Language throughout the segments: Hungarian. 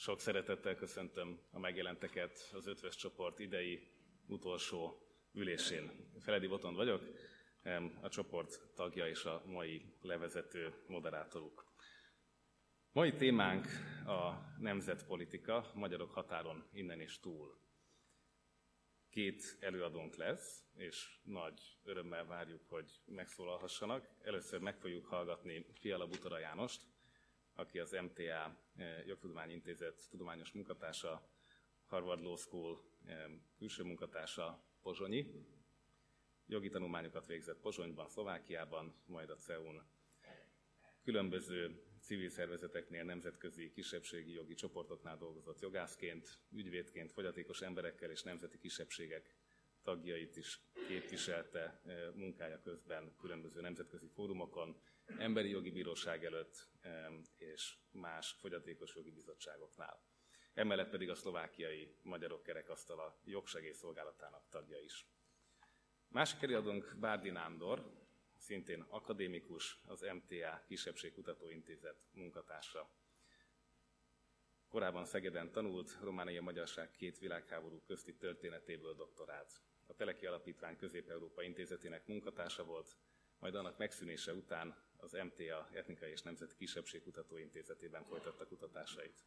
Sok szeretettel köszöntöm a megjelenteket az ötves csoport idei utolsó ülésén. Feledi Botond vagyok, a csoport tagja és a mai levezető moderátoruk. Mai témánk a nemzetpolitika, magyarok határon innen és túl. Két előadónk lesz, és nagy örömmel várjuk, hogy megszólalhassanak. Először meg fogjuk hallgatni Fiala Butara Jánost, aki az MTA eh, Jogtudományintézet tudományos munkatársa, Harvard Law School eh, külső munkatársa Pozsonyi. Jogi tanulmányokat végzett Pozsonyban, Szlovákiában, majd a CEUN. Különböző civil szervezeteknél, nemzetközi kisebbségi jogi csoportoknál dolgozott jogászként, ügyvédként, fogyatékos emberekkel és nemzeti kisebbségek tagjait is képviselte eh, munkája közben különböző nemzetközi fórumokon, emberi jogi bíróság előtt és más fogyatékos jogi bizottságoknál. Emellett pedig a szlovákiai magyarok kerekasztala jogsegélyszolgálatának tagja is. Másik előadónk Bárdi Nándor, szintén akadémikus, az MTA Kisebbségkutatóintézet munkatársa. Korábban Szegeden tanult, romániai magyarság két világháború közti történetéből doktorált. A Teleki Alapítvány Közép-Európa Intézetének munkatársa volt, majd annak megszűnése után az MTA Etnikai és Nemzeti Kisebbség Kutatóintézetében folytatta kutatásait.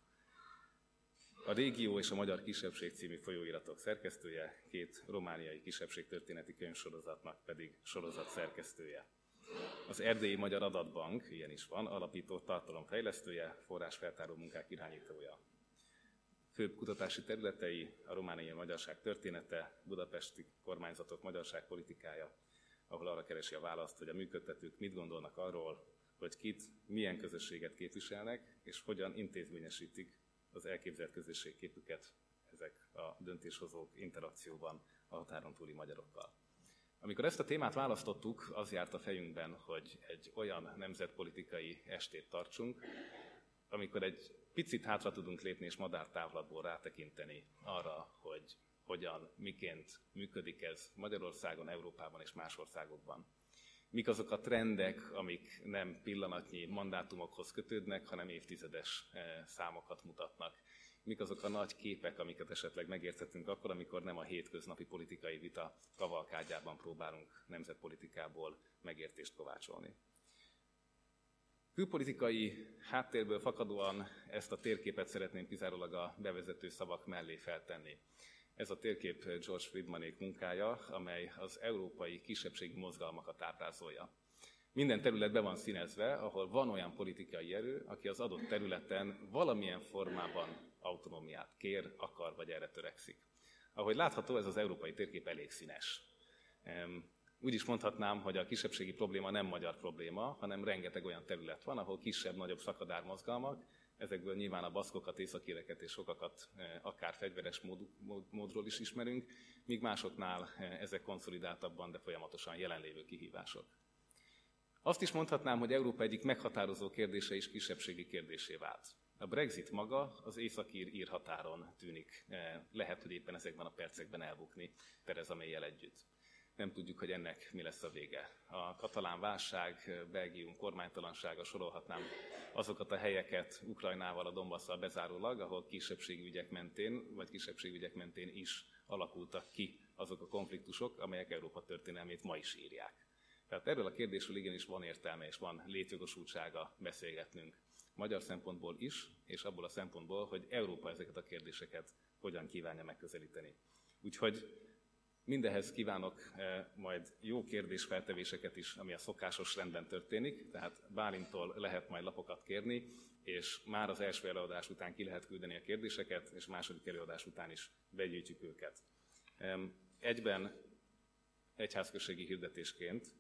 A Régió és a Magyar Kisebbség című folyóiratok szerkesztője, két romániai kisebbségtörténeti könyvsorozatnak pedig sorozat szerkesztője. Az Erdélyi Magyar Adatbank, ilyen is van, alapító tartalomfejlesztője, forrásfeltáró munkák irányítója. Főbb kutatási területei a romániai magyarság története, budapesti kormányzatok magyarság politikája, ahol arra keresi a választ, hogy a működtetők mit gondolnak arról, hogy kit, milyen közösséget képviselnek, és hogyan intézményesítik az elképzelt közösségképüket ezek a döntéshozók interakcióban a határon túli magyarokkal. Amikor ezt a témát választottuk, az járt a fejünkben, hogy egy olyan nemzetpolitikai estét tartsunk, amikor egy picit hátra tudunk lépni és madártávlatból rátekinteni arra, hogy hogyan, miként működik ez Magyarországon, Európában és más országokban. Mik azok a trendek, amik nem pillanatnyi mandátumokhoz kötődnek, hanem évtizedes eh, számokat mutatnak. Mik azok a nagy képek, amiket esetleg megérthetünk akkor, amikor nem a hétköznapi politikai vita kavalkádjában próbálunk nemzetpolitikából megértést kovácsolni. Külpolitikai háttérből fakadóan ezt a térképet szeretném kizárólag a bevezető szavak mellé feltenni. Ez a térkép George Friedmanék munkája, amely az európai kisebbségi mozgalmakat ábrázolja. Minden terület be van színezve, ahol van olyan politikai erő, aki az adott területen valamilyen formában autonómiát kér, akar vagy erre törekszik. Ahogy látható, ez az európai térkép elég színes. Úgy is mondhatnám, hogy a kisebbségi probléma nem magyar probléma, hanem rengeteg olyan terület van, ahol kisebb-nagyobb szakadármozgalmak, Ezekből nyilván a baszkokat, északéreket és sokakat eh, akár fegyveres mód, mód, módról is ismerünk, míg másoknál eh, ezek konszolidáltabban, de folyamatosan jelenlévő kihívások. Azt is mondhatnám, hogy Európa egyik meghatározó kérdése is kisebbségi kérdésé vált. A Brexit maga az északír ír határon tűnik, eh, lehet, hogy éppen ezekben a percekben elbukni Tereza May-jel együtt nem tudjuk, hogy ennek mi lesz a vége. A katalán válság, Belgium kormánytalansága sorolhatnám azokat a helyeket Ukrajnával, a Dombasszal bezárólag, ahol kisebbségi ügyek mentén, vagy kisebbségi ügyek mentén is alakultak ki azok a konfliktusok, amelyek Európa történelmét ma is írják. Tehát erről a kérdésről igenis van értelme és van létjogosultsága beszélgetnünk. Magyar szempontból is, és abból a szempontból, hogy Európa ezeket a kérdéseket hogyan kívánja megközelíteni. Úgyhogy Mindehez kívánok eh, majd jó kérdésfeltevéseket is, ami a szokásos rendben történik, tehát Bálintól lehet majd lapokat kérni, és már az első előadás után ki lehet küldeni a kérdéseket, és második előadás után is begyűjtjük őket. Egyben egyházközségi hirdetésként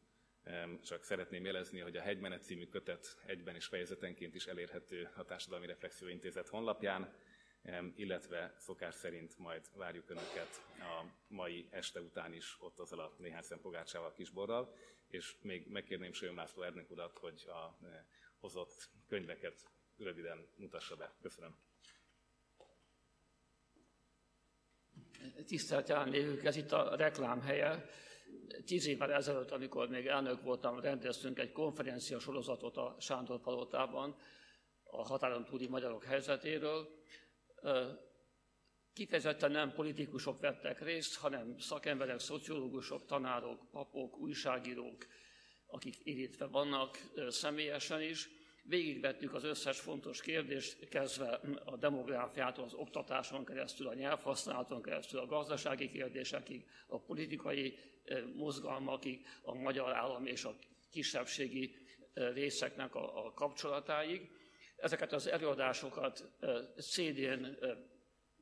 csak szeretném jelezni, hogy a Hegymenet című kötet egyben és fejezetenként is elérhető a Társadalmi Reflexió Intézet honlapján, illetve szokás szerint majd várjuk Önöket a mai este után is ott azzal a néhány szempogácsával kisborral, és még megkérném Sőm László Ernök urat, hogy a e, hozott könyveket röviden mutassa be. Köszönöm. Tisztelt jelenlévők, ez itt a reklám helye. Tíz évvel ezelőtt, amikor még elnök voltam, rendeztünk egy konferencia sorozatot a Sándor Palotában a határon túli magyarok helyzetéről Kifejezetten nem politikusok vettek részt, hanem szakemberek, szociológusok, tanárok, papok, újságírók, akik érítve vannak személyesen is. Végigvettük az összes fontos kérdést, kezdve a demográfiától, az oktatáson keresztül, a nyelvhasználaton keresztül, a gazdasági kérdésekig, a politikai mozgalmakig, a magyar állam és a kisebbségi részeknek a, a kapcsolatáig. Ezeket az előadásokat CD-n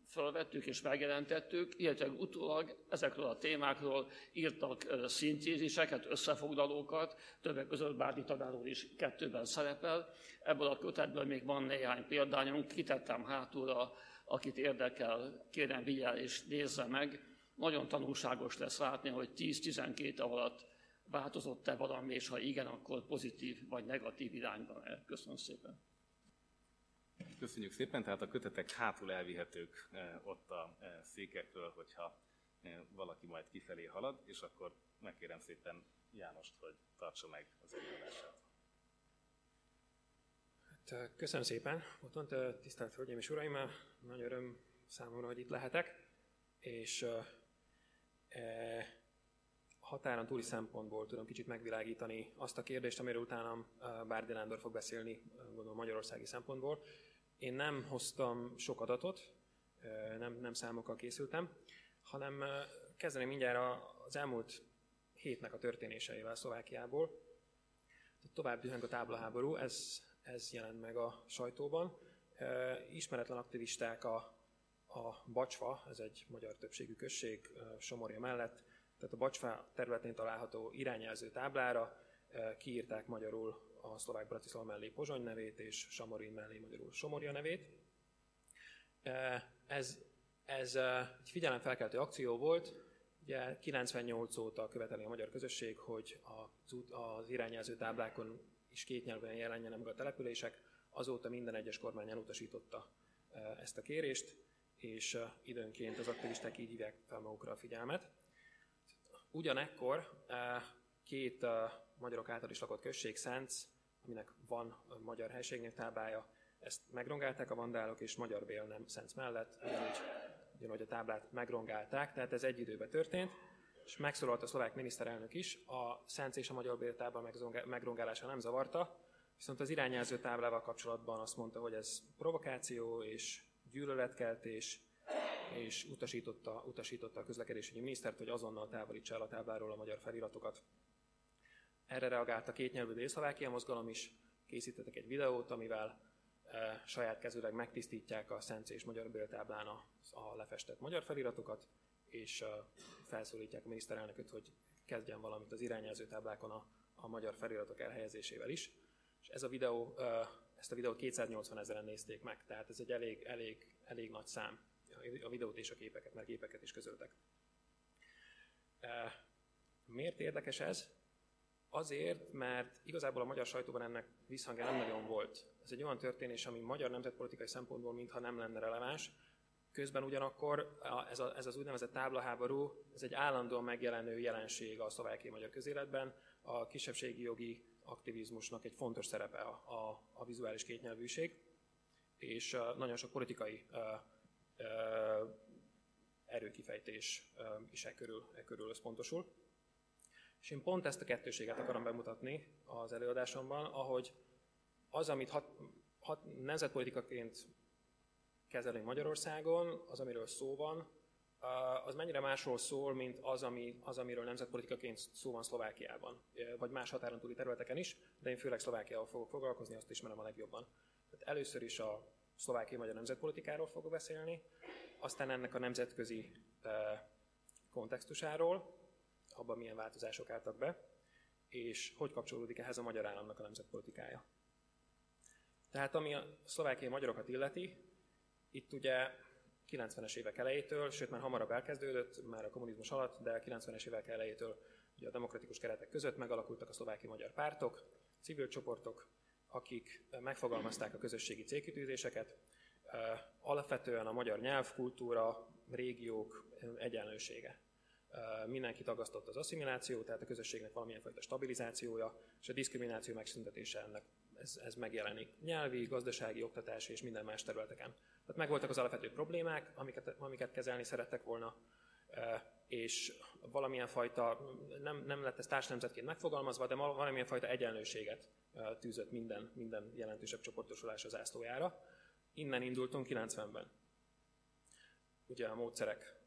felvettük és megjelentettük, illetve utólag ezekről a témákról írtak szintéziseket, összefoglalókat, többek között Bárdi tanáról is kettőben szerepel. Ebből a kötetből még van néhány példányunk, kitettem hátulra, akit érdekel, kérem vigyel és nézze meg. Nagyon tanulságos lesz látni, hogy 10-12 év alatt változott-e valami, és ha igen, akkor pozitív vagy negatív irányban. Köszönöm szépen. Köszönjük szépen, tehát a kötetek hátul elvihetők eh, ott a eh, székekről, hogyha eh, valaki majd kifelé halad, és akkor megkérem szépen Jánost, hogy tartsa meg az előadását. Hát, köszönöm szépen, Otthont, tisztelt Hölgyeim és Uraim, nagy öröm számomra, hogy itt lehetek, és e, határon túli szempontból tudom kicsit megvilágítani azt a kérdést, amiről utána Bárdi Nándor fog beszélni, gondolom magyarországi szempontból. Én nem hoztam sok adatot, nem, nem számokkal készültem, hanem kezdeném mindjárt az elmúlt hétnek a történéseivel Szlovákiából. Tovább dühöng a táblaháború, ez, ez jelent meg a sajtóban. Ismeretlen aktivisták a, a Bacsva, ez egy magyar többségű község Somorja mellett, tehát a Bacsva területén található irányjelző táblára kiírták magyarul a szlovák Bratislava mellé Pozsony nevét, és Samorin mellé magyarul Somorja nevét. Ez, ez egy figyelemfelkeltő akció volt, Ugye 98 óta követeli a magyar közösség, hogy az, az irányjelző táblákon is két nyelven jelenjenek meg a települések. Azóta minden egyes kormány elutasította ezt a kérést, és időnként az aktivisták így hívják fel magukra a figyelmet. Ugyanekkor két magyarok által is lakott község, Szánc, aminek van magyar helységnév táblája, ezt megrongálták a vandálok, és magyar bél nem Szánc mellett, ugyanúgy, ugyanúgy a táblát megrongálták, tehát ez egy időben történt, és megszólalt a szlovák miniszterelnök is, a Szánc és a magyar bél tábla megrongálása nem zavarta, viszont az irányjelző táblával kapcsolatban azt mondta, hogy ez provokáció és gyűlöletkeltés, és utasította, utasította a közlekedésügyi minisztert, hogy azonnal távolítsa el a tábláról a magyar feliratokat. Erre reagált a kétnyelvű Dél-Szlovákia mozgalom is, készítettek egy videót, amivel e, saját kezűleg megtisztítják a Szent és Magyar Béltáblán a, a lefestett magyar feliratokat, és e, felszólítják a miniszterelnököt, hogy kezdjen valamit az irányelző táblákon a, a magyar feliratok elhelyezésével is. És ez a videó, e, ezt a videót 280 ezeren nézték meg, tehát ez egy elég, elég, elég nagy szám a videót és a képeket, mert képeket is közöltek. Miért érdekes ez? Azért, mert igazából a magyar sajtóban ennek visszhangja nem nagyon volt. Ez egy olyan történés, ami magyar nemzetpolitikai szempontból mintha nem lenne releváns, Közben ugyanakkor ez, a, ez az úgynevezett táblaháború, ez egy állandóan megjelenő jelenség a szlovákiai magyar közéletben. A kisebbségi jogi aktivizmusnak egy fontos szerepe a, a, a vizuális kétnyelvűség, és nagyon sok politikai erőkifejtés is e körül, e körül összpontosul. És én pont ezt a kettőséget akarom bemutatni az előadásomban, ahogy az, amit hat, hat, nemzetpolitikaként kezelünk Magyarországon, az, amiről szó van, az mennyire másról szól, mint az, ami, az, amiről nemzetpolitikaként szó van Szlovákiában, vagy más határon túli területeken is, de én főleg Szlovákiával fogok foglalkozni, azt ismerem a legjobban. Tehát először is a szlovákiai magyar nemzetpolitikáról fogok beszélni, aztán ennek a nemzetközi kontextusáról, abban milyen változások álltak be, és hogy kapcsolódik ehhez a magyar államnak a nemzetpolitikája. Tehát ami a szlovákiai magyarokat illeti, itt ugye 90-es évek elejétől, sőt már hamarabb elkezdődött, már a kommunizmus alatt, de 90-es évek elejétől ugye a demokratikus keretek között megalakultak a szlovákiai magyar pártok, civil csoportok, akik megfogalmazták a közösségi célkitűzéseket, alapvetően a magyar nyelvkultúra, régiók egyenlősége. Mindenki tagasztott az asszimiláció, tehát a közösségnek valamilyen fajta stabilizációja, és a diszkrimináció megszüntetése ennek ez, ez megjelenik nyelvi, gazdasági, oktatási és minden más területeken. Tehát megvoltak az alapvető problémák, amiket, amiket kezelni szerettek volna, és valamilyen fajta, nem, nem lett ez társnemzetként megfogalmazva, de valamilyen fajta egyenlőséget tűzött minden, minden jelentősebb csoportosulás az ászlójára. Innen indultunk 90-ben. Ugye a módszerek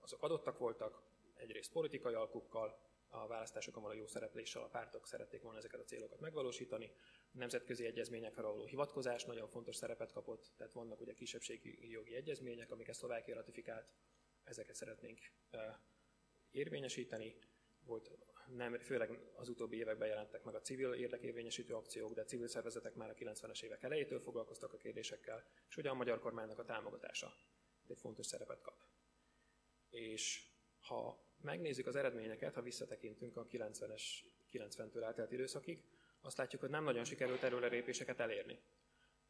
azok adottak voltak, egyrészt politikai alkukkal, a választásokon való jó szerepléssel a pártok szerették volna ezeket a célokat megvalósítani. A nemzetközi egyezményekre való hivatkozás nagyon fontos szerepet kapott, tehát vannak ugye kisebbségi jogi egyezmények, amiket Szlovákia ratifikált, ezeket szeretnénk érvényesíteni. Volt nem, főleg az utóbbi években jelentek meg a civil érdekérvényesítő akciók, de civil szervezetek már a 90-es évek elejétől foglalkoztak a kérdésekkel, és ugye a magyar kormánynak a támogatása egy fontos szerepet kap. És ha megnézzük az eredményeket, ha visszatekintünk a 90-es, 90-től eltelt időszakig, azt látjuk, hogy nem nagyon sikerült lépéseket elérni.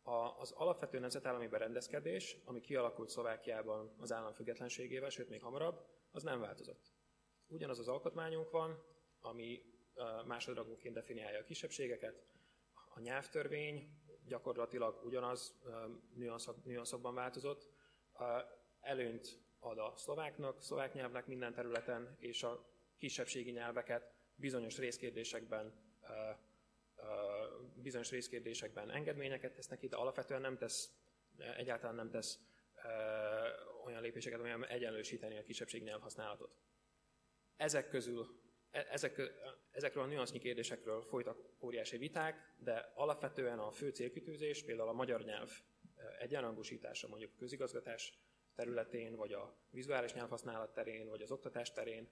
A, az alapvető nemzetállami berendezkedés, ami kialakult Szlovákiában az állam függetlenségével, sőt még hamarabb, az nem változott. Ugyanaz az alkotmányunk van, ami másodragonként definiálja a kisebbségeket, a nyelvtörvény gyakorlatilag ugyanaz, nüanszok, nüanszokban változott, előnyt ad a szlováknak, szlovák nyelvnek minden területen, és a kisebbségi nyelveket bizonyos részkérdésekben bizonyos részkérdésekben engedményeket tesznek de alapvetően nem tesz, egyáltalán nem tesz olyan lépéseket, olyan egyenlősíteni a kisebbségi nyelvhasználatot. Ezek közül, e, ezek, ezekről a nüansznyi kérdésekről folytak óriási viták, de alapvetően a fő célkitűzés, például a magyar nyelv egyenrangosítása mondjuk közigazgatás területén, vagy a vizuális nyelvhasználat terén, vagy az oktatás terén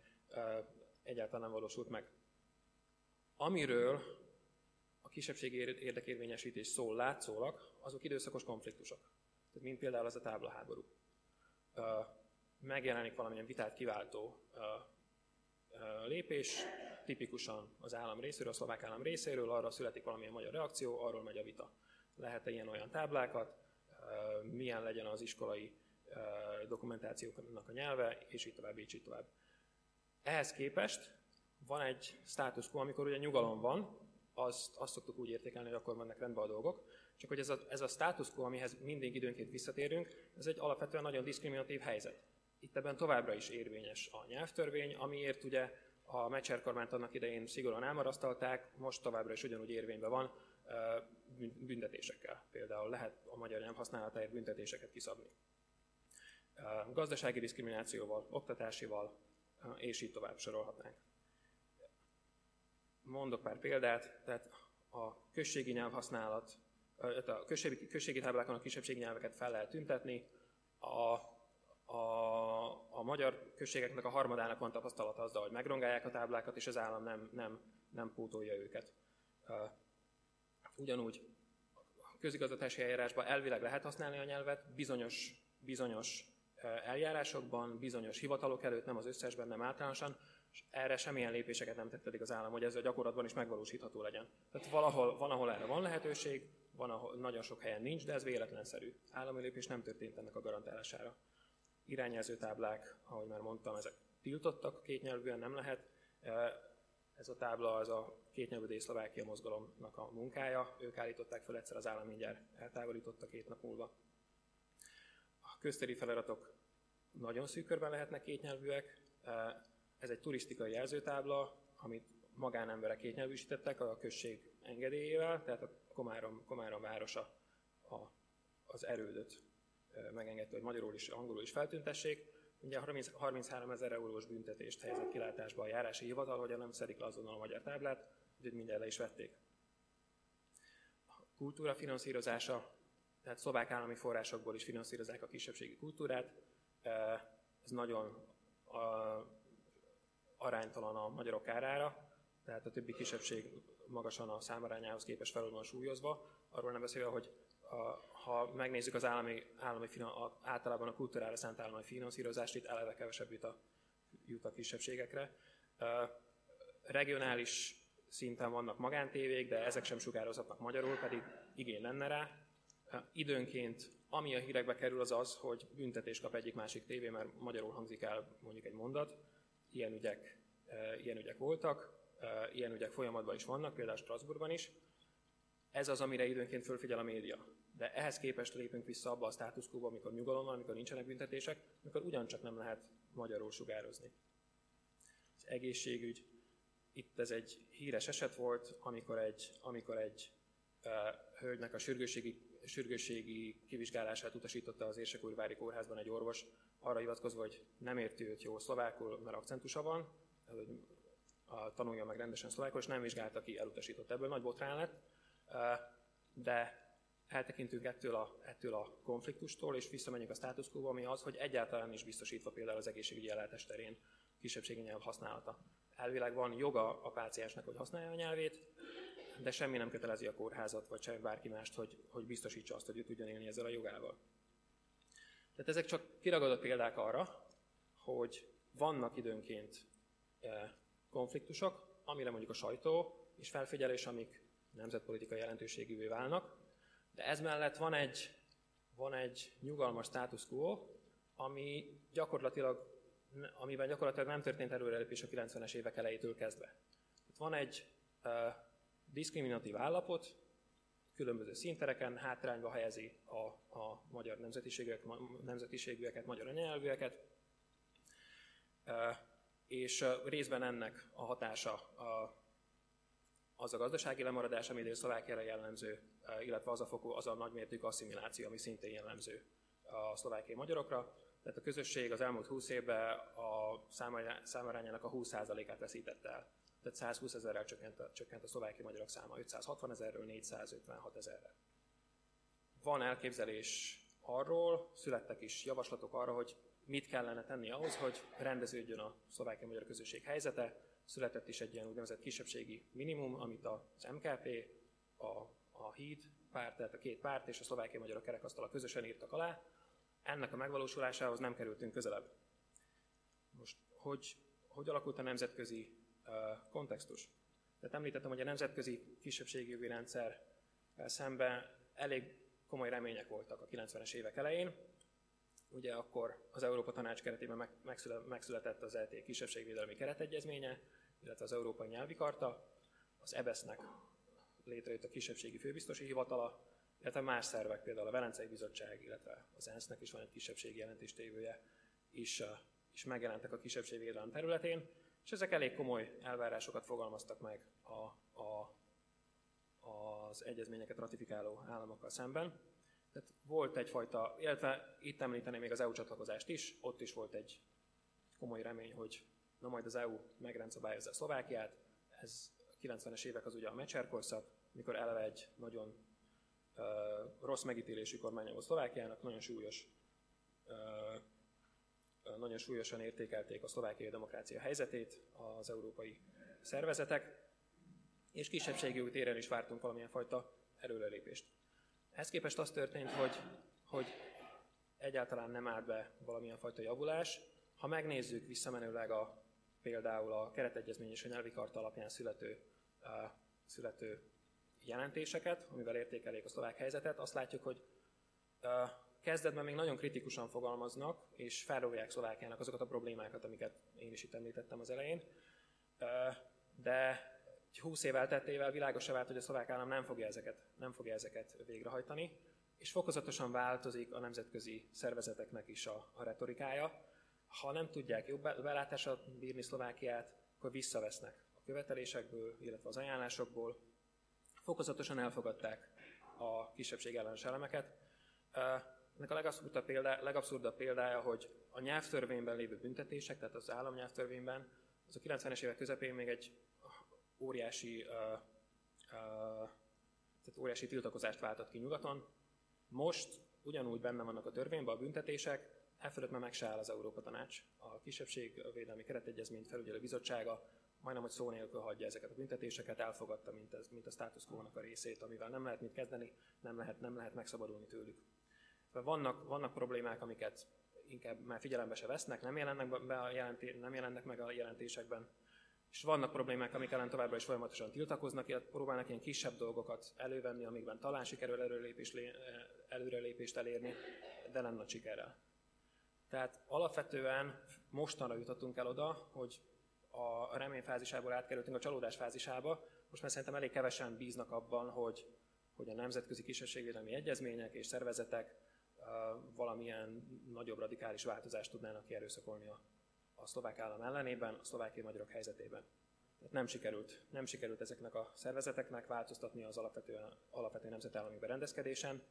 egyáltalán nem valósult meg. Amiről a kisebbségi érdekérvényesítés szól látszólag, azok időszakos konfliktusok. Tehát mint például az a táblaháború. Megjelenik valamilyen vitát kiváltó lépés, tipikusan az állam részéről, a szlovák állam részéről, arra születik valamilyen magyar reakció, arról megy a vita. Lehet-e ilyen-olyan táblákat, milyen legyen az iskolai dokumentációknak a nyelve, és így tovább, és így tovább. Ehhez képest van egy status quo, amikor ugye nyugalom van, azt, azt szoktuk úgy értékelni, hogy akkor mennek rendbe a dolgok, csak hogy ez a, ez a status quo, amihez mindig időnként visszatérünk, ez egy alapvetően nagyon diszkriminatív helyzet. Itt ebben továbbra is érvényes a nyelvtörvény, amiért ugye a Mecser kormányt annak idején szigorúan elmarasztalták, most továbbra is ugyanúgy érvényben van, büntetésekkel. Például lehet a magyar nyelv használatáért büntetéseket kiszabni gazdasági diszkriminációval, oktatásival, és így tovább sorolhatnánk. Mondok pár példát, tehát a községi nyelvhasználat, a községi, községi táblákon a kisebbségi nyelveket fel lehet tüntetni, a, a, a magyar községeknek a harmadának van tapasztalata azzal, hogy megrongálják a táblákat, és az állam nem, nem, nem pótolja őket. Ugyanúgy a közigazgatási eljárásban elvileg lehet használni a nyelvet, bizonyos, bizonyos eljárásokban, bizonyos hivatalok előtt, nem az összesben, nem általánosan, és erre semmilyen lépéseket nem tett eddig az állam, hogy ez a gyakorlatban is megvalósítható legyen. Tehát valahol, van, ahol erre van lehetőség, van, ahol nagyon sok helyen nincs, de ez véletlenszerű. Állami lépés nem történt ennek a garantálására. Irányjelző táblák, ahogy már mondtam, ezek tiltottak, kétnyelvűen nem lehet. Ez a tábla az a kétnyelvű Szlovákia mozgalomnak a munkája. Ők állították fel egyszer, az állam mindjárt eltávolította két nap múlva köztéri feliratok nagyon szűk körben lehetnek kétnyelvűek. Ez egy turisztikai jelzőtábla, amit magánemberek kétnyelvűsítettek a község engedélyével, tehát a Komárom, Komárom városa a, az erődöt megengedte, hogy magyarul is, angolul is feltüntessék. Ugye 30, 33 ezer eurós büntetést helyezett kilátásba a járási hivatal, hogy nem szedik le azonnal a magyar táblát, úgyhogy mindjárt le is vették. A kultúra finanszírozása tehát szlovák állami forrásokból is finanszírozzák a kisebbségi kultúrát. Ez nagyon aránytalan a magyarok árára, tehát a többi kisebbség magasan a számarányához képest fel van súlyozva. Arról nem beszélve, hogy ha megnézzük az állami, állami általában a kultúrára szánt állami finanszírozást, itt eleve kevesebb jut a, jut a kisebbségekre. Regionális szinten vannak magántévék, de ezek sem sugározhatnak magyarul, pedig igény lenne rá. Időnként, ami a hírekbe kerül, az az, hogy büntetés kap egyik-másik tévé, mert magyarul hangzik el mondjuk egy mondat. Ilyen ügyek, ilyen ügyek voltak, ilyen ügyek folyamatban is vannak, például Strasbourgban is. Ez az, amire időnként fölfigyel a média. De ehhez képest lépünk vissza abba a státuszkóba, amikor nyugalom van, amikor nincsenek büntetések, amikor ugyancsak nem lehet magyarul sugározni. Az egészségügy, itt ez egy híres eset volt, amikor egy, amikor egy uh, hölgynek a sürgőségi, sürgőségi kivizsgálását utasította az Érsekúrvári kórházban egy orvos, arra hivatkozva, hogy nem érti őt jó szlovákul, mert akcentusa van, hogy tanulja meg rendesen szlovákul, és nem vizsgálta ki, elutasított. Ebből nagy botrán lett, de eltekintünk ettől a, ettől a konfliktustól, és visszamegyünk a status quo ami az, hogy egyáltalán is biztosítva például az egészségügyi ellátás terén kisebbségi nyelv használata. Elvileg van joga a páciensnek, hogy használja a nyelvét, de semmi nem kötelezi a kórházat, vagy sem bárki mást, hogy, hogy biztosítsa azt, hogy ő tudjon élni ezzel a jogával. Tehát ezek csak kiragadott példák arra, hogy vannak időnként eh, konfliktusok, amire mondjuk a sajtó és felfigyelés, amik nemzetpolitikai jelentőségűvé válnak, de ez mellett van egy, van egy nyugalmas status quo, ami gyakorlatilag, amiben gyakorlatilag nem történt előrelépés a 90-es évek elejétől kezdve. Van egy uh, diszkriminatív állapot, különböző színtereken hátrányba helyezi a, a magyar nemzetiségűek, nemzetiségűeket, magyar anyanyelvűeket, és részben ennek a hatása a, az a gazdasági lemaradás, ami Dél-Szlovákiára jellemző, illetve az a, fokú, az a nagymértékű asszimiláció, ami szintén jellemző a szlovákiai magyarokra. Tehát a közösség az elmúlt 20 évben a számarányának a 20%-át veszítette el. Tehát 120 ezerrel csökkent a, csökkent a szlovákiai magyarok száma, 560 ezerről 456 ezerre. Van elképzelés arról, születtek is javaslatok arra, hogy mit kellene tenni ahhoz, hogy rendeződjön a szlovákiai magyar közösség helyzete, született is egy ilyen úgynevezett kisebbségi minimum, amit az MKP, a, a HÍD párt, tehát a két párt és a szlovákiai magyarok kerekasztala közösen írtak alá. Ennek a megvalósulásához nem kerültünk közelebb. Most, hogy, hogy alakult a nemzetközi kontextus? Tehát említettem, hogy a nemzetközi kisebbségi rendszer szemben elég komoly remények voltak a 90-es évek elején. Ugye akkor az Európa Tanács keretében megszületett az ET kisebbségvédelmi keretegyezménye, illetve az Európai Nyelvi Karta, az EBESZ-nek létrejött a kisebbségi főbiztosi hivatala, illetve más szervek, például a Velencei Bizottság, illetve az ENSZ-nek is van egy kisebbségi jelentéstévője, is, is megjelentek a kisebbségvédelem területén, és ezek elég komoly elvárásokat fogalmaztak meg a, a, az egyezményeket ratifikáló államokkal szemben. Tehát volt egyfajta, illetve itt említeném még az EU csatlakozást is, ott is volt egy komoly remény, hogy na majd az EU megrendszabályozza Szlovákiát, ez a 90-es évek az ugye a Mecser korszak, mikor eleve egy nagyon uh, rossz megítélésű kormánya volt Szlovákiának, nagyon súlyos uh, nagyon súlyosan értékelték a szlovákiai demokrácia helyzetét az európai szervezetek, és kisebbségi téren is vártunk valamilyen fajta előrelépést. Ehhez képest az történt, hogy, hogy egyáltalán nem állt be valamilyen fajta javulás. Ha megnézzük visszamenőleg a például a keretegyezmény és a nyelvi karta alapján születő, uh, születő jelentéseket, amivel értékelik a szlovák helyzetet, azt látjuk, hogy uh, kezdetben még nagyon kritikusan fogalmaznak, és felrólják Szlovákiának azokat a problémákat, amiket én is itt említettem az elején, de 20 év elteltével világosra vált, hogy a szlovák állam nem fogja ezeket, nem fogja ezeket végrehajtani, és fokozatosan változik a nemzetközi szervezeteknek is a, a retorikája. Ha nem tudják jobb belátásra bírni Szlovákiát, akkor visszavesznek a követelésekből, illetve az ajánlásokból. Fokozatosan elfogadták a kisebbség ellenes elemeket. Ennek a legabszurdabb, példá, legabszurdabb példája, hogy a nyelvtörvényben lévő büntetések, tehát az államnyelvtörvényben, az a 90-es évek közepén még egy óriási, uh, uh, tehát óriási tiltakozást váltott ki nyugaton. Most ugyanúgy benne vannak a törvényben a büntetések, elfölött már meg se áll az Európa Tanács. A kisebbségvédelmi keretegyezmény felügyelő bizottsága majdnem, hogy szó nélkül hagyja ezeket a büntetéseket, elfogadta, mint, ez, mint a status quo-nak a részét, amivel nem lehet mit kezdeni, nem lehet, nem lehet megszabadulni tőlük. Vannak, vannak problémák, amiket inkább már figyelembe se vesznek, nem jelennek, be a jelenté, nem jelennek meg a jelentésekben, és vannak problémák, amik ellen továbbra is folyamatosan tiltakoznak, illetve próbálnak ilyen kisebb dolgokat elővenni, amikben talán sikerül előrelépést, előrelépést elérni, de nem nagy sikerrel. Tehát alapvetően mostanra jutottunk el oda, hogy a remény fázisából átkerültünk a csalódás fázisába. Most már szerintem elég kevesen bíznak abban, hogy hogy a nemzetközi kisebbségvédelmi egyezmények és szervezetek valamilyen nagyobb radikális változást tudnának kierőszakolni a, a szlovák állam ellenében, a szlovákiai magyarok helyzetében. Tehát nem sikerült, nem sikerült ezeknek a szervezeteknek változtatni az alapvető, alapvető nemzetállami berendezkedésen,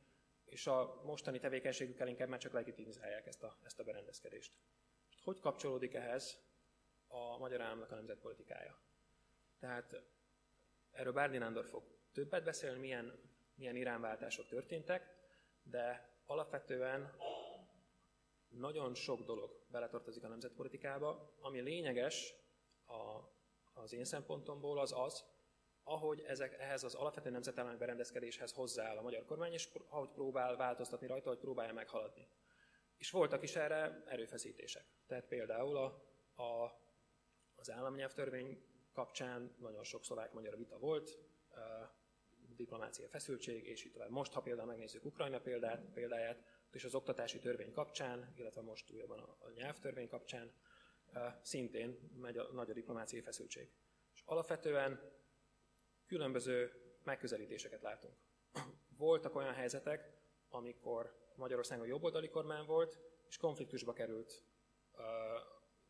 és a mostani tevékenységükkel inkább már csak legitimizálják ezt a, ezt a berendezkedést. Hogy kapcsolódik ehhez a magyar államnak a nemzetpolitikája? Tehát erről Bárdi Nándor fog többet beszélni, milyen, milyen irányváltások történtek, de alapvetően nagyon sok dolog beletartozik a nemzetpolitikába, ami lényeges a, az én szempontomból az az, ahogy ezek, ehhez az alapvető nemzetállami berendezkedéshez hozzááll a magyar kormány, és ahogy próbál változtatni rajta, hogy próbálja meghaladni. És voltak is erre erőfeszítések. Tehát például a, a, az államnyelvtörvény kapcsán nagyon sok szlovák-magyar vita volt, diplomácia feszültség, és így tovább. Most, ha például megnézzük Ukrajna példát, példáját, és az oktatási törvény kapcsán, illetve most újabban a, nyelvtörvény kapcsán, szintén megy a nagy a diplomáciai feszültség. És alapvetően különböző megközelítéseket látunk. Voltak olyan helyzetek, amikor Magyarországon jobboldali kormány volt, és konfliktusba került a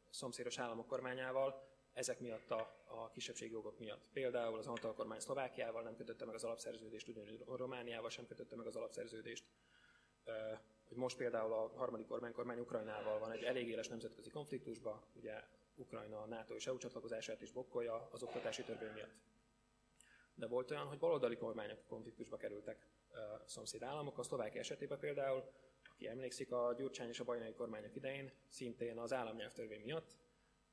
szomszédos államok kormányával, ezek miatt a, a kisebbségi jogok miatt. Például az Antal kormány Szlovákiával nem kötötte meg az alapszerződést, ugyanúgy Romániával sem kötötte meg az alapszerződést. Hogy most például a harmadik kormány, kormány Ukrajnával van egy elég éles nemzetközi konfliktusba, ugye Ukrajna a NATO és EU csatlakozását is bokkolja az oktatási törvény miatt. De volt olyan, hogy baloldali kormányok konfliktusba kerültek szomszéd államok. A Szlovákia esetében például, aki emlékszik, a Gyurcsány és a Bajnai kormányok idején szintén az államnyelvtörvény miatt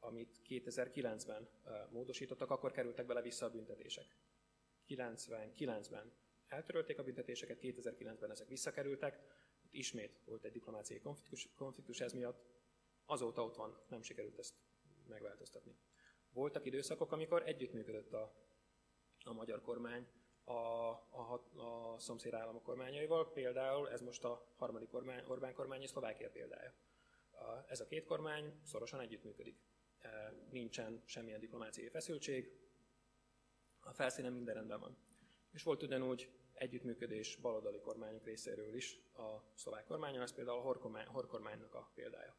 amit 2009-ben módosítottak, akkor kerültek bele vissza a büntetések. 99-ben eltörölték a büntetéseket, 2009-ben ezek visszakerültek, itt ismét volt egy diplomáciai konfliktus, konfliktus ez miatt, azóta ott van, nem sikerült ezt megváltoztatni. Voltak időszakok, amikor együttműködött a, a magyar kormány a, a, a szomszéd államok kormányaival, például ez most a harmadik kormány, Orbán kormány és Szlovákia példája. Ez a két kormány szorosan együttműködik nincsen semmilyen diplomáciai feszültség, a felszínen minden rendben van. És volt ugyanúgy együttműködés baloldali kormányok részéről is a szlovák kormányon, ez például a horkormány, horkormánynak a példája.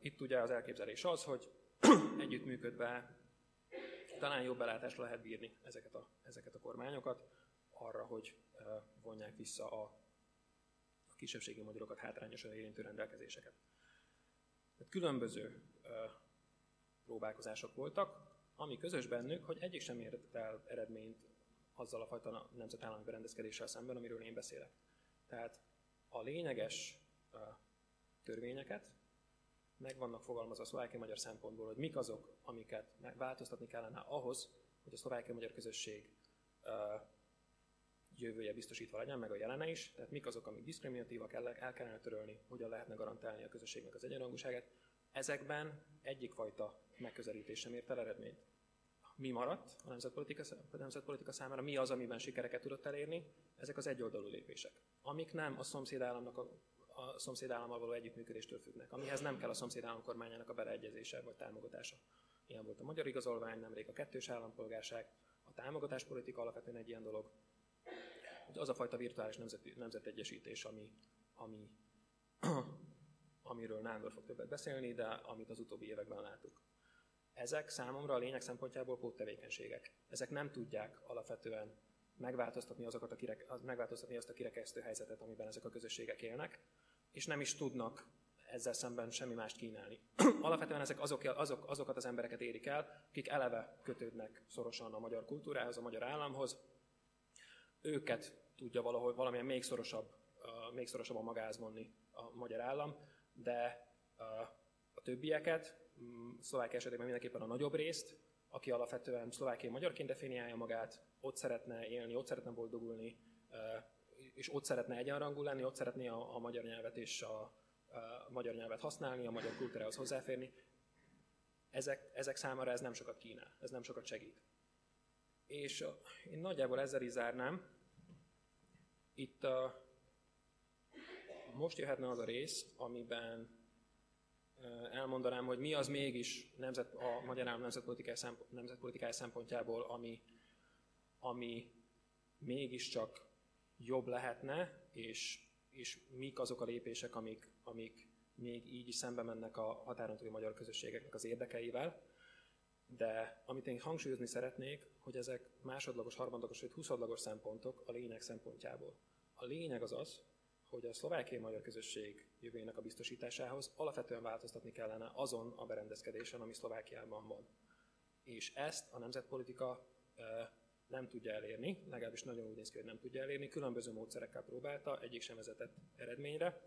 Itt ugye az elképzelés az, hogy együttműködve talán jobb belátásra lehet bírni ezeket a, ezeket a kormányokat arra, hogy vonják vissza a, a kisebbségi magyarokat hátrányosan érintő rendelkezéseket. Tehát különböző próbálkozások voltak, ami közös bennük, hogy egyik sem érett el eredményt azzal a fajta nemzetállami berendezkedéssel szemben, amiről én beszélek. Tehát a lényeges törvényeket meg vannak fogalmazva a szlovákiai magyar szempontból, hogy mik azok, amiket változtatni kellene ahhoz, hogy a szlovákiai magyar közösség jövője biztosítva legyen, meg a jelene is, tehát mik azok, amik diszkriminatívak, el, el kellene törölni, hogyan lehetne garantálni a közösségnek az egyenrangúságát. Ezekben egyik fajta megközelítés sem ért el eredményt. Mi maradt a nemzetpolitika, a nemzetpolitika számára? Mi az, amiben sikereket tudott elérni? Ezek az egyoldalú lépések, amik nem a szomszédállamnak a, a szomszédállammal való együttműködéstől függnek, amihez nem kell a szomszédállam kormányának a beleegyezése vagy támogatása. Ilyen volt a magyar igazolvány, nemrég a kettős állampolgárság, a támogatáspolitika alapvetően egy ilyen dolog. Az a fajta virtuális nemzet, nemzetegyesítés, ami, ami, amiről Nándor fog többet beszélni, de amit az utóbbi években látunk. Ezek számomra a lényeg szempontjából póttevékenységek. Ezek nem tudják alapvetően megváltoztatni, azokat a kirek, megváltoztatni azt a kirekesztő helyzetet, amiben ezek a közösségek élnek, és nem is tudnak ezzel szemben semmi mást kínálni. Alapvetően ezek azok, azok, azokat az embereket érik el, akik eleve kötődnek szorosan a magyar kultúrához, a magyar államhoz. Őket tudja valahol valamilyen még szorosabb, még szorosabban magához vonni a magyar állam, de a többieket, Szlovákia esetében mindenképpen a nagyobb részt, aki alapvetően szlovákiai magyarként definiálja magát, ott szeretne élni, ott szeretne boldogulni, és ott szeretne egyenrangú lenni, ott szeretné a, a magyar nyelvet és a, a magyar nyelvet használni, a magyar kultúrához hozzáférni. Ezek, ezek számára ez nem sokat kínál, ez nem sokat segít. És én nagyjából ezzel is zárnám. Itt a, most jöhetne az a rész, amiben elmondanám, hogy mi az mégis nemzet, a magyar állam nemzetpolitikai, szempont, nemzetpolitikai szempontjából, ami, ami mégiscsak jobb lehetne, és, és mik azok a lépések, amik, amik még így is szembe mennek a határon túli magyar közösségeknek az érdekeivel. De amit én hangsúlyozni szeretnék, hogy ezek másodlagos, harmadlagos vagy huszadlagos szempontok a lényeg szempontjából. A lényeg az az, hogy a szlovákiai magyar közösség jövőjének a biztosításához alapvetően változtatni kellene azon a berendezkedésen, ami Szlovákiában van. És ezt a nemzetpolitika nem tudja elérni, legalábbis nagyon úgy néz ki, hogy nem tudja elérni, különböző módszerekkel próbálta, egyik sem vezetett eredményre,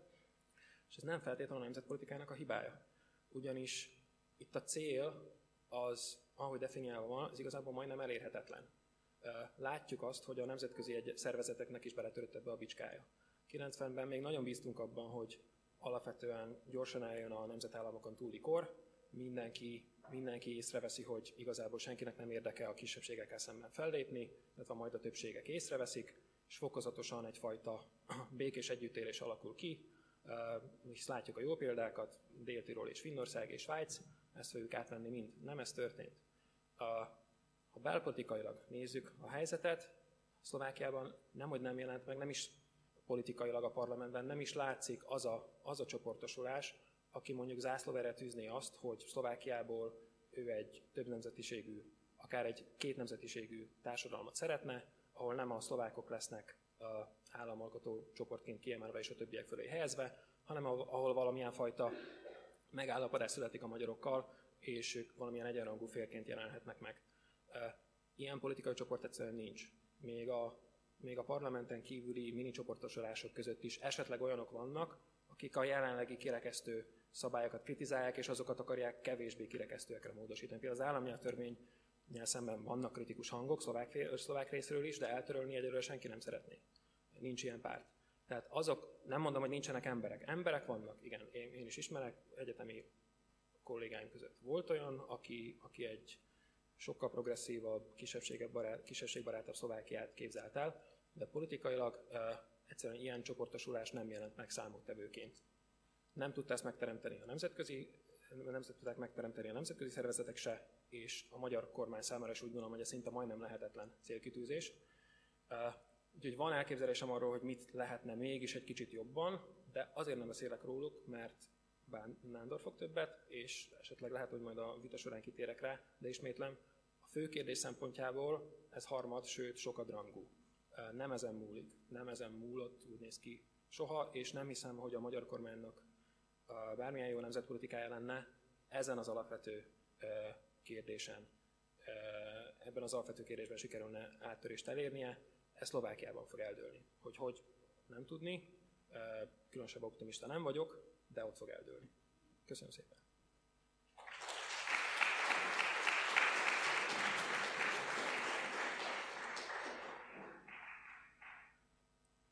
és ez nem feltétlenül a nemzetpolitikának a hibája. Ugyanis itt a cél az, ahogy definiálva van, az igazából majdnem elérhetetlen. Látjuk azt, hogy a nemzetközi szervezeteknek is beletörött ebbe a bicskája. 90-ben még nagyon bíztunk abban, hogy alapvetően gyorsan eljön a nemzetállamokon túli kor, mindenki, mindenki észreveszi, hogy igazából senkinek nem érdeke a kisebbségekkel szemben fellépni, illetve majd a többségek észreveszik, és fokozatosan egyfajta békés együttélés alakul ki, hisz látjuk a jó példákat, Dél-Tirol és Finnország és Svájc, ezt fogjuk átvenni mind. Nem ez történt. Ha belpolitikailag nézzük a helyzetet, Szlovákiában nem, hogy nem jelent meg, nem is politikailag a parlamentben nem is látszik az a, az a csoportosulás, aki mondjuk zászlóverre tűzné azt, hogy Szlovákiából ő egy több nemzetiségű, akár egy két nemzetiségű társadalmat szeretne, ahol nem a szlovákok lesznek államalkotó csoportként kiemelve és a többiek fölé helyezve, hanem ahol valamilyen fajta megállapodás születik a magyarokkal, és ők valamilyen egyenrangú félként jelenhetnek meg. Ilyen politikai csoport egyszerűen nincs. Még a, még a parlamenten kívüli mini csoportosulások között is esetleg olyanok vannak, akik a jelenlegi kirekesztő szabályokat kritizálják, és azokat akarják kevésbé kirekesztőekre módosítani. Például az államnyelvtörvénynél szemben vannak kritikus hangok szlovák, szlovák részéről is, de eltörölni egyelőre senki nem szeretné. Nincs ilyen párt. Tehát azok, nem mondom, hogy nincsenek emberek. Emberek vannak, igen, én, én is ismerek, egyetemi kollégáim között volt olyan, aki, aki egy sokkal progresszívabb, kisebbségbarát, kisebbségbarátabb Szlovákiát képzelt el, de politikailag egyszerűen ilyen csoportosulás nem jelent meg számottevőként. Nem tudta ezt megteremteni a nemzetközi, nem tudták megteremteni a nemzetközi szervezetek se, és a magyar kormány számára is úgy gondolom, hogy ez szinte majdnem lehetetlen célkitűzés. Úgyhogy van elképzelésem arról, hogy mit lehetne mégis egy kicsit jobban, de azért nem beszélek róluk, mert bár Nándor fog többet, és esetleg lehet, hogy majd a vita során kitérek rá, de ismétlem, a fő kérdés szempontjából ez harmad, sőt sokadrangú. Nem ezen múlik, nem ezen múlott, úgy néz ki soha, és nem hiszem, hogy a magyar kormánynak bármilyen jó nemzetpolitikája lenne ezen az alapvető kérdésen, ebben az alapvető kérdésben sikerülne áttörést elérnie, ez Szlovákiában fog eldőlni. Hogy hogy, nem tudni, különösebb optimista nem vagyok, de ott fog eldőlni. Köszönöm szépen!